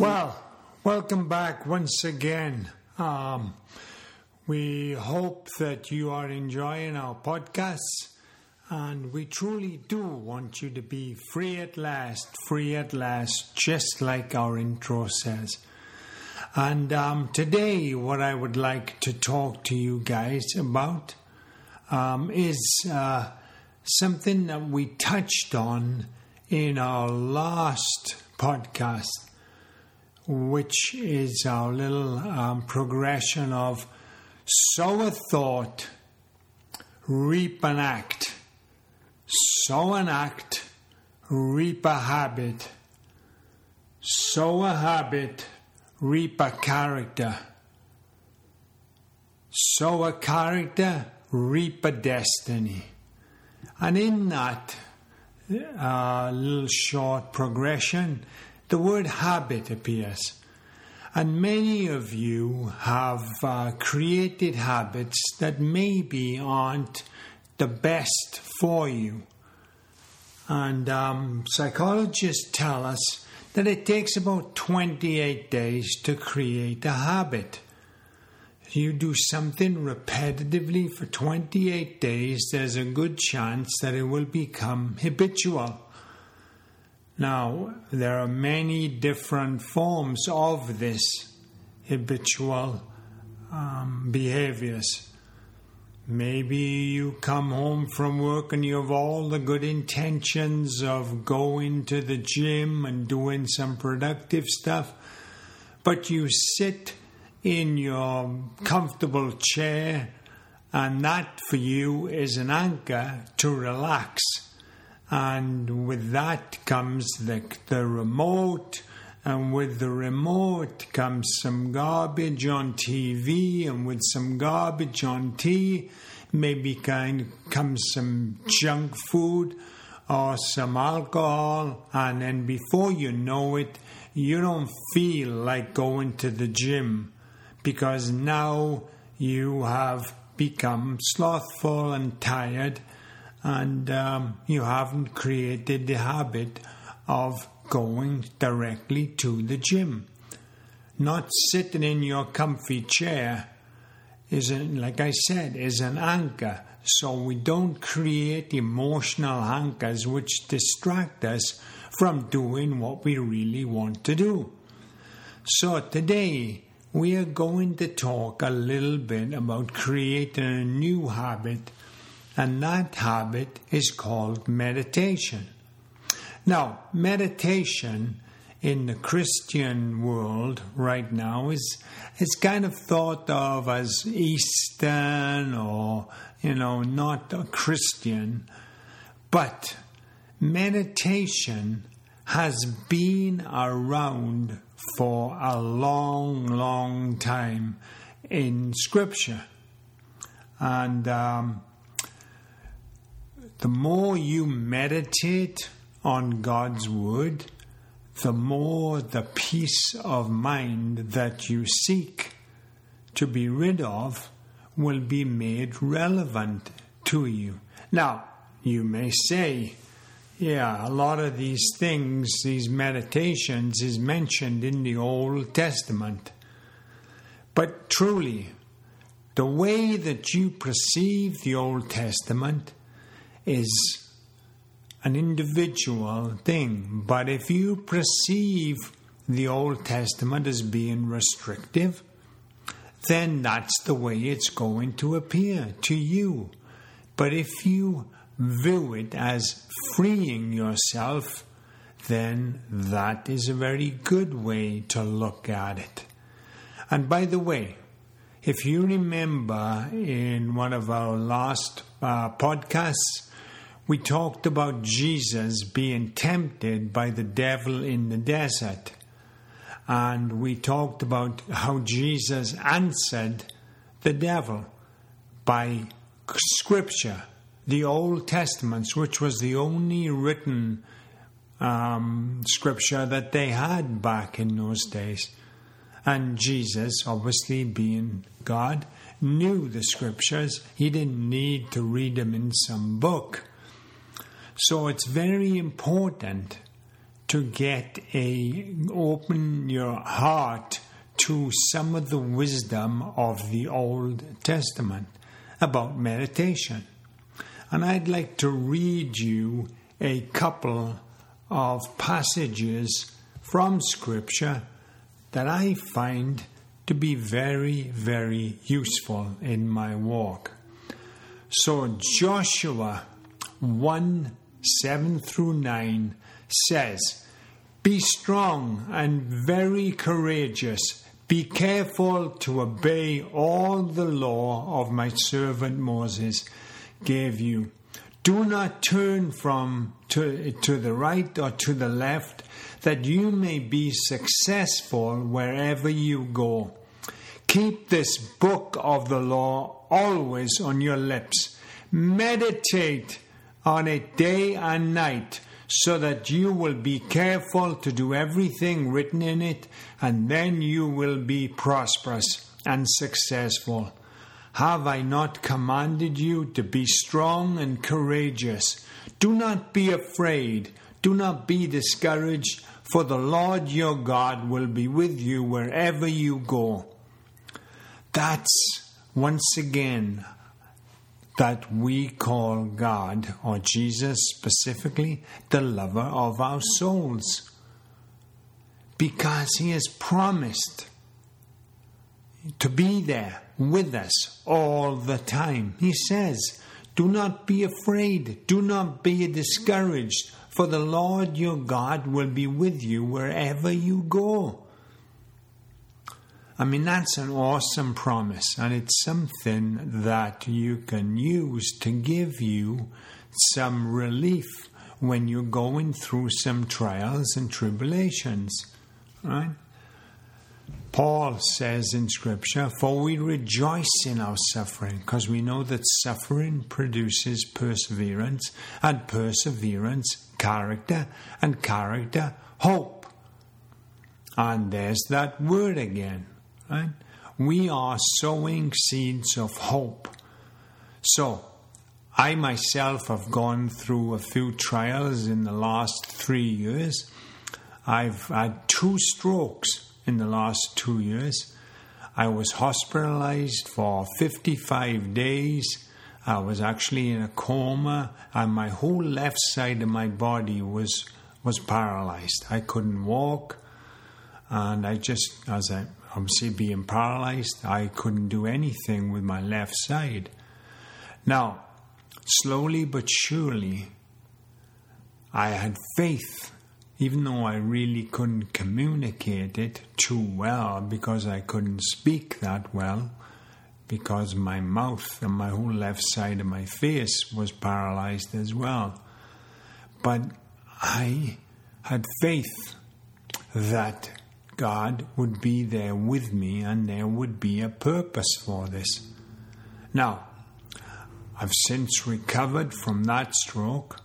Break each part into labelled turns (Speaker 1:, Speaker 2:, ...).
Speaker 1: Well, welcome back once again. Um, we hope that you are enjoying our podcasts, and we truly do want you to be free at last, free at last, just like our intro says. And um, today, what I would like to talk to you guys about um, is uh, something that we touched on in our last podcast, which is our little um, progression of sow a thought, reap an act, sow an act, reap a habit, sow a habit, reap a character, sow a character, reap a destiny. And in that uh, little short progression, the word habit appears. And many of you have uh, created habits that maybe aren't the best for you. And um, psychologists tell us that it takes about 28 days to create a habit. You do something repetitively for 28 days, there's a good chance that it will become habitual. Now, there are many different forms of this habitual um, behaviors. Maybe you come home from work and you have all the good intentions of going to the gym and doing some productive stuff, but you sit in your comfortable chair, and that for you is an anchor to relax. And with that comes the, the remote, and with the remote comes some garbage on TV, and with some garbage on tea, maybe kind comes some junk food or some alcohol, and then before you know it, you don't feel like going to the gym because now you have become slothful and tired and um, you haven't created the habit of going directly to the gym. Not sitting in your comfy chair is, an, like I said, is an anchor. So we don't create emotional anchors which distract us from doing what we really want to do. So today we are going to talk a little bit about creating a new habit and that habit is called meditation. Now, meditation in the Christian world right now is is kind of thought of as Eastern or you know not a Christian, but meditation has been around for a long, long time in Scripture, and um, the more you meditate on God's Word, the more the peace of mind that you seek to be rid of will be made relevant to you. Now, you may say, yeah, a lot of these things, these meditations, is mentioned in the Old Testament. But truly, the way that you perceive the Old Testament is an individual thing. But if you perceive the Old Testament as being restrictive, then that's the way it's going to appear to you. But if you view it as freeing yourself, then that is a very good way to look at it. And by the way, if you remember in one of our last uh, podcasts, we talked about Jesus being tempted by the devil in the desert. And we talked about how Jesus answered the devil by scripture, the Old Testament, which was the only written um, scripture that they had back in those days. And Jesus, obviously being God, knew the scriptures. He didn't need to read them in some book. So it's very important to get a open your heart to some of the wisdom of the Old Testament about meditation. And I'd like to read you a couple of passages from Scripture that I find to be very, very useful in my walk. So, Joshua 1 7 through 9 says, Be strong and very courageous. Be careful to obey all the law of my servant Moses gave you. Do not turn from to, to the right or to the left, that you may be successful wherever you go. Keep this book of the law always on your lips. Meditate on it day and night, so that you will be careful to do everything written in it, and then you will be prosperous and successful. Have I not commanded you to be strong and courageous? Do not be afraid, do not be discouraged, for the Lord your God will be with you wherever you go. That's once again that we call God, or Jesus specifically, the lover of our souls. Because he has promised to be there with us all the time. He says, Do not be afraid, do not be discouraged, for the Lord your God will be with you wherever you go. I mean, that's an awesome promise, and it's something that you can use to give you some relief when you're going through some trials and tribulations, right? Paul says in Scripture, For we rejoice in our suffering, because we know that suffering produces perseverance, and perseverance, character, and character, hope. And there's that word again Right? We are sowing seeds of hope. So, I myself have gone through a few trials in the last three years. I've had two strokes in the last two years. I was hospitalized for 55 days. I was actually in a coma, and my whole left side of my body was was paralyzed. I couldn't walk, and I just, as I obviously being paralyzed, I couldn't do anything with my left side. Now, slowly but surely, I had faith, even though I really couldn't communicate it too well because I couldn't speak that well, because my mouth and my whole left side of my face was paralyzed as well. But I had faith that God would be there with me and there would be a purpose for this. Now, I've since recovered from that stroke,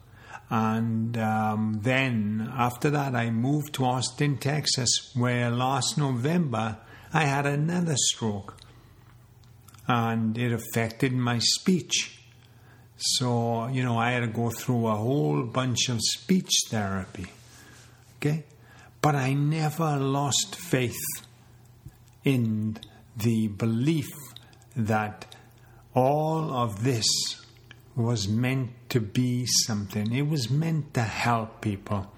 Speaker 1: and um, then after that, I moved to Austin, Texas, where last November I had another stroke and it affected my speech. So, you know, I had to go through a whole bunch of speech therapy. Okay? But I never lost faith in the belief that all of this was meant to be something. It was meant to help people.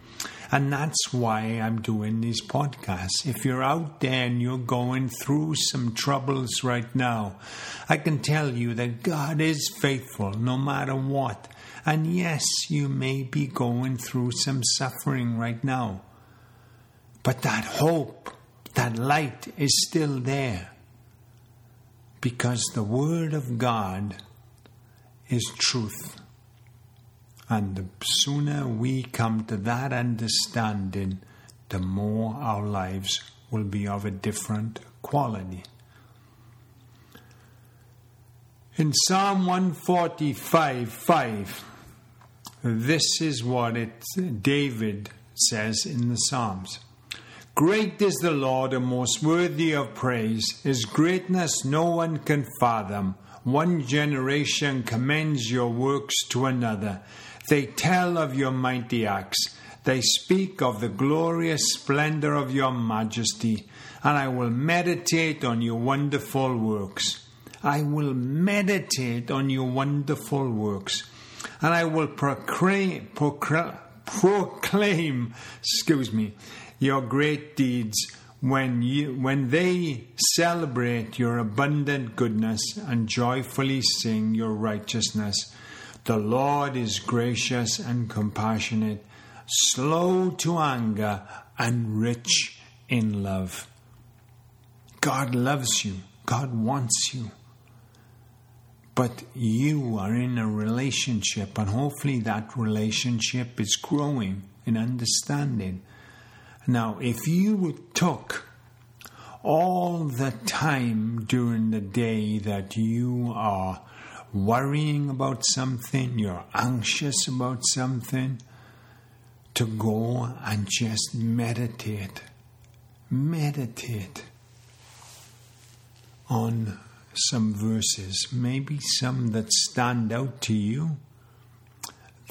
Speaker 1: And that's why I'm doing these podcasts. If you're out there and you're going through some troubles right now, I can tell you that God is faithful no matter what. And yes, you may be going through some suffering right now. But that hope, that light is still there because the Word of God is truth. And the sooner we come to that understanding, the more our lives will be of a different quality. In Psalm 145 5, this is what it, David says in the Psalms. Great is the Lord and most worthy of praise. His greatness no one can fathom. One generation commends your works to another. They tell of your mighty acts. They speak of the glorious splendor of your majesty. And I will meditate on your wonderful works. I will meditate on your wonderful works. And I will proclaim, proclaim, proclaim excuse me, your great deeds when you when they celebrate your abundant goodness and joyfully sing your righteousness the lord is gracious and compassionate slow to anger and rich in love. God loves you. God wants you. But you are in a relationship and hopefully that relationship is growing in understanding now, if you took all the time during the day that you are worrying about something, you're anxious about something, to go and just meditate. Meditate on some verses, maybe some that stand out to you,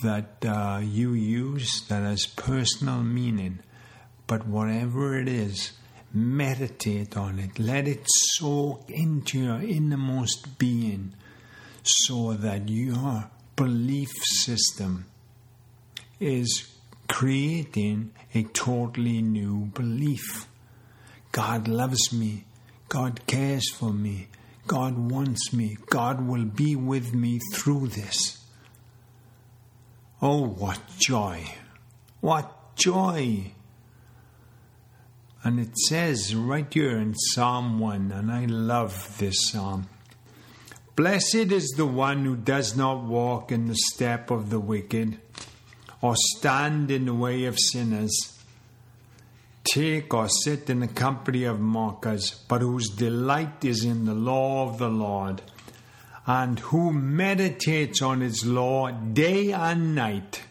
Speaker 1: that uh, you use that has personal meaning but whatever it is, meditate on it. Let it soak into your innermost being so that your belief system is creating a totally new belief. God loves me. God cares for me. God wants me. God will be with me through this. Oh, what joy! What joy! And it says right here in Psalm 1, and I love this psalm Blessed is the one who does not walk in the step of the wicked, or stand in the way of sinners, take or sit in the company of mockers, but whose delight is in the law of the Lord, and who meditates on his law day and night.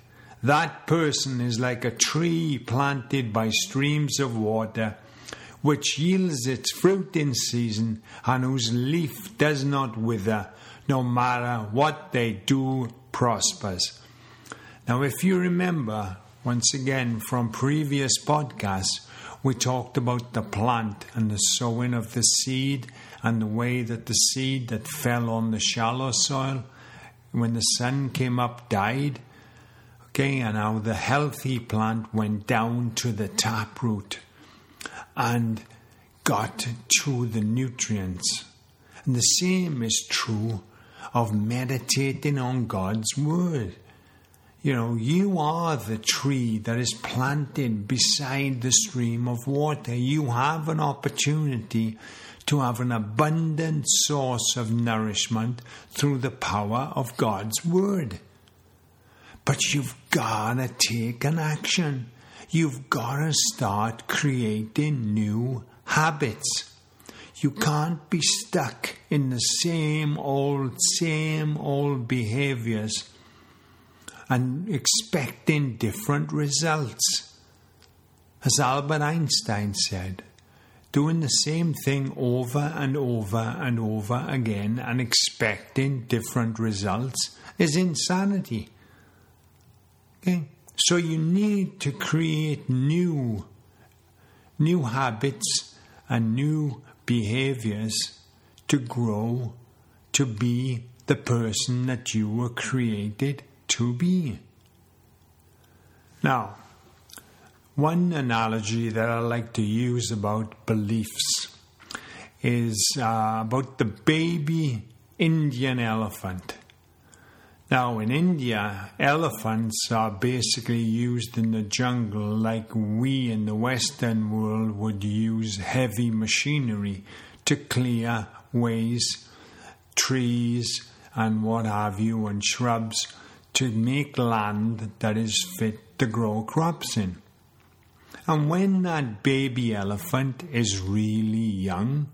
Speaker 1: That person is like a tree planted by streams of water, which yields its fruit in season, and whose leaf does not wither, no matter what they do prospers. Now, if you remember, once again from previous podcasts, we talked about the plant and the sowing of the seed and the way that the seed that fell on the shallow soil, when the sun came up, died Okay, and how the healthy plant went down to the taproot and got to the nutrients. And the same is true of meditating on God's Word. You know, you are the tree that is planted beside the stream of water. You have an opportunity to have an abundant source of nourishment through the power of God's Word. But you've got to take an action. You've got to start creating new habits. You can't be stuck in the same old, same old behaviors and expecting different results. As Albert Einstein said, doing the same thing over and over and over again and expecting different results is insanity. Okay? So you need to create new new habits and new behaviors to grow to be the person that you were created to be. Now, one analogy that I like to use about beliefs is uh, about the baby Indian elephant. Now, in India, elephants are basically used in the jungle like we in the Western world would use heavy machinery to clear ways, trees, and what have you, and shrubs to make land that is fit to grow crops in. And when that baby elephant is really young,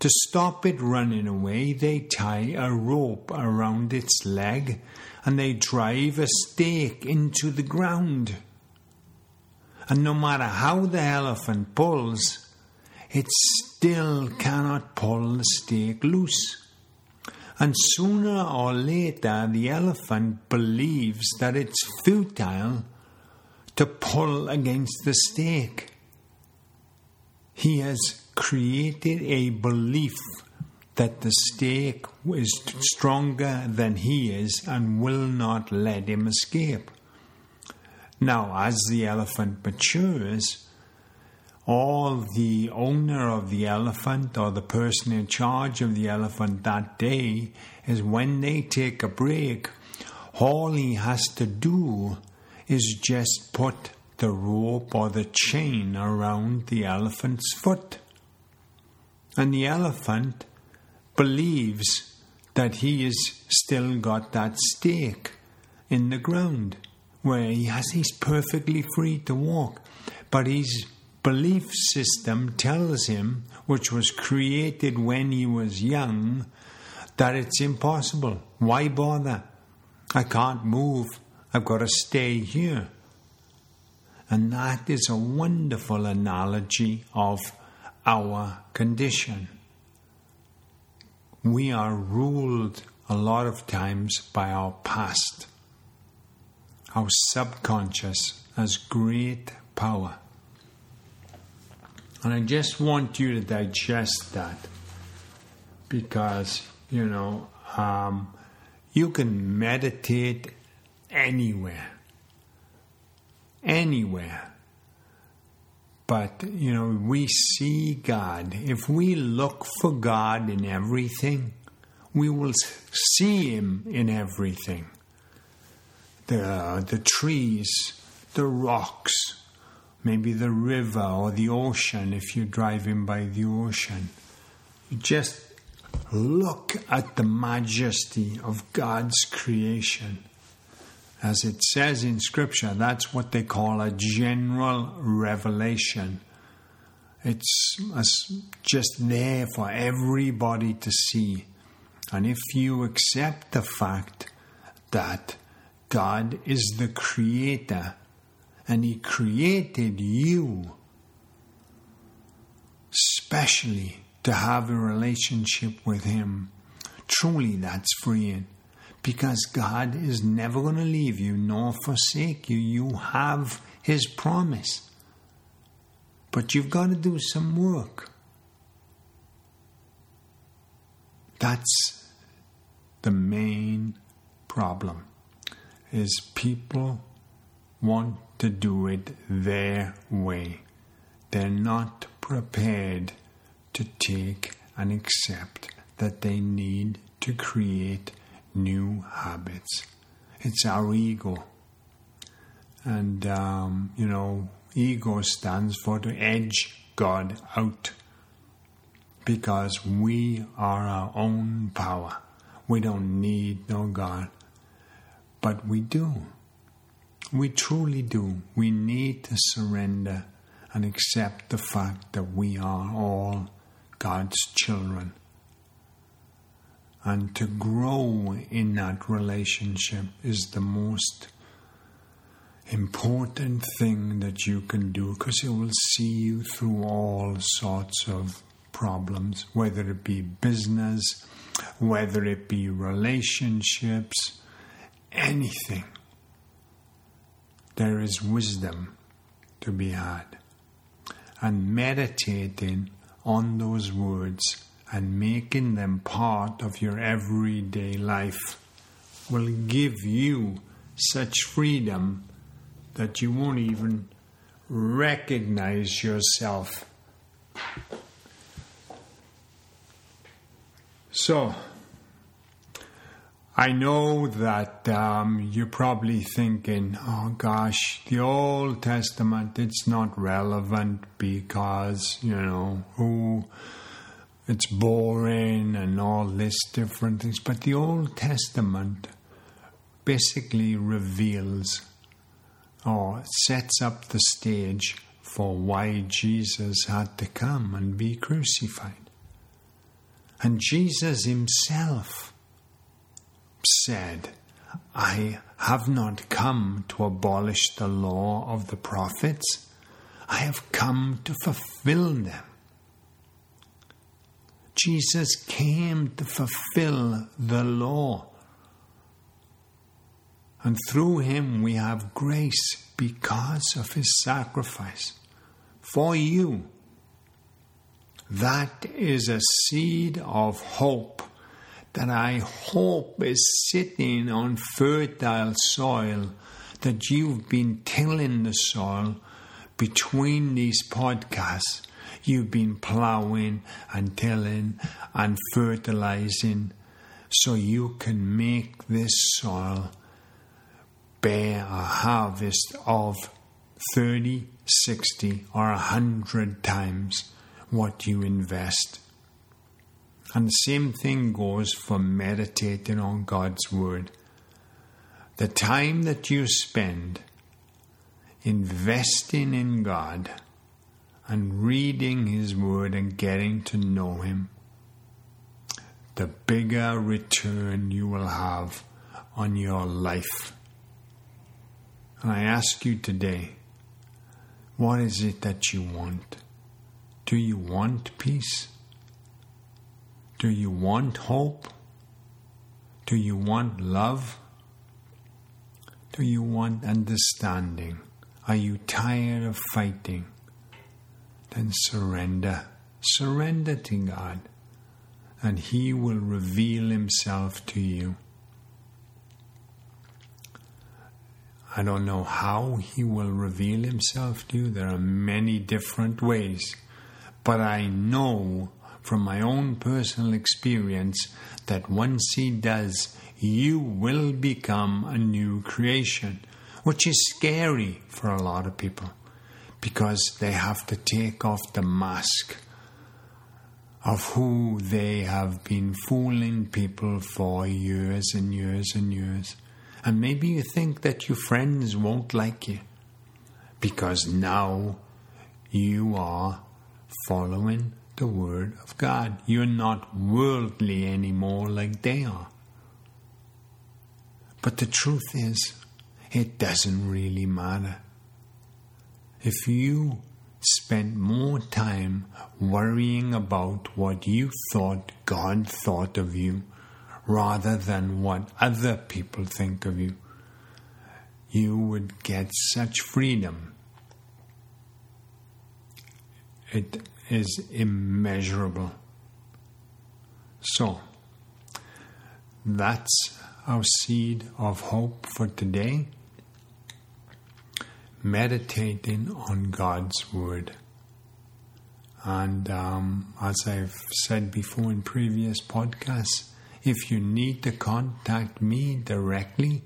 Speaker 1: to stop it running away, they tie a rope around its leg and they drive a stake into the ground. And no matter how the elephant pulls, it still cannot pull the stake loose. And sooner or later, the elephant believes that it's futile to pull against the stake. He has created a belief that the stake is stronger than he is and will not let him escape. Now, as the elephant matures, all the owner of the elephant or the person in charge of the elephant that day is when they take a break, all he has to do is just put the rope or the chain around the elephant's foot. And the elephant believes that he has still got that stake in the ground where he has he's perfectly free to walk. But his belief system tells him, which was created when he was young, that it's impossible. Why bother? I can't move. I've got to stay here. And that is a wonderful analogy of our condition. We are ruled a lot of times by our past. Our subconscious has great power. And I just want you to digest that because, you know, um, you can meditate anywhere. Anywhere. But, you know, we see God. If we look for God in everything, we will see Him in everything. The, the trees, the rocks, maybe the river or the ocean if you're driving by the ocean. You just look at the majesty of God's creation. As it says in Scripture, that's what they call a general revelation. It's just there for everybody to see. And if you accept the fact that God is the creator and He created you specially to have a relationship with Him, truly that's freeing because God is never going to leave you nor forsake you. You have His promise. But you've got to do some work. That's the main problem is people want to do it their way. They're not prepared to take and accept that they need to create new habits. It's our ego. And, um, you know, ego stands for to edge God out because we are our own power. We don't need no God. But we do. We truly do. We need to surrender and accept the fact that we are all God's children and to grow in that relationship is the most important thing that you can do because it will see you through all sorts of problems, whether it be business, whether it be relationships, anything. There is wisdom to be had. And meditating on those words and making them part of your everyday life will give you such freedom that you won't even recognize yourself. So, I know that um, you're probably thinking, oh gosh, the Old Testament, it's not relevant because, you know, who it's boring and all this different things. But the Old Testament basically reveals or sets up the stage for why Jesus had to come and be crucified. And Jesus himself said, I have not come to abolish the law of the prophets, I have come to fulfill them. Jesus came to fulfill the law. And through him we have grace because of his sacrifice for you. That is a seed of hope that I hope is sitting on fertile soil, that you've been tilling the soil between these podcasts. You've been plowing and tilling and fertilizing so you can make this soil bear a harvest of 30, 60, or 100 times what you invest. And the same thing goes for meditating on God's Word. The time that you spend investing in God and reading His Word and getting to know Him, the bigger return you will have on your life. And I ask you today, what is it that you want? Do you want peace? Do you want hope? Do you want love? Do you want understanding? Are you tired of fighting? Then surrender. Surrender to God, and He will reveal Himself to you. I don't know how He will reveal Himself to you. There are many different ways. But I know from my own personal experience that once He does, you will become a new creation, which is scary for a lot of people because they have to take off the mask of who they have been fooling people for years and years and years. And maybe you think that your friends won't like you because now you are following the Word of God. You're not worldly anymore like they are. But the truth is, it doesn't really matter. If you spent more time worrying about what you thought God thought of you rather than what other people think of you, you would get such freedom. It is immeasurable. So, that's our seed of hope for today. Meditating on God's Word. And um, as I've said before in previous podcasts, if you need to contact me directly,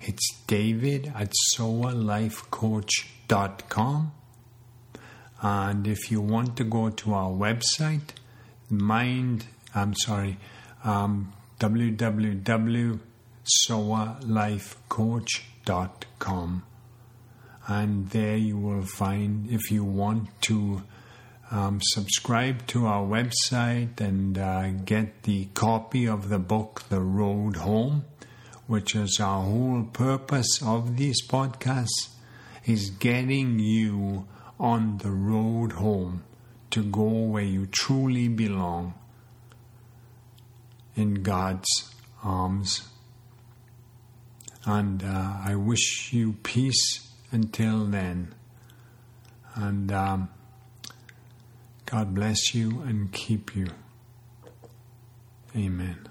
Speaker 1: it's david at soalifecoach.com. And if you want to go to our website, mind, I'm sorry, um, www.soalifecoach.com. And there you will find, if you want to um, subscribe to our website and uh, get the copy of the book, The Road Home, which is our whole purpose of these podcasts, is getting you on the road home to go where you truly belong in God's arms. And uh, I wish you peace until then. And um, God bless you and keep you. Amen.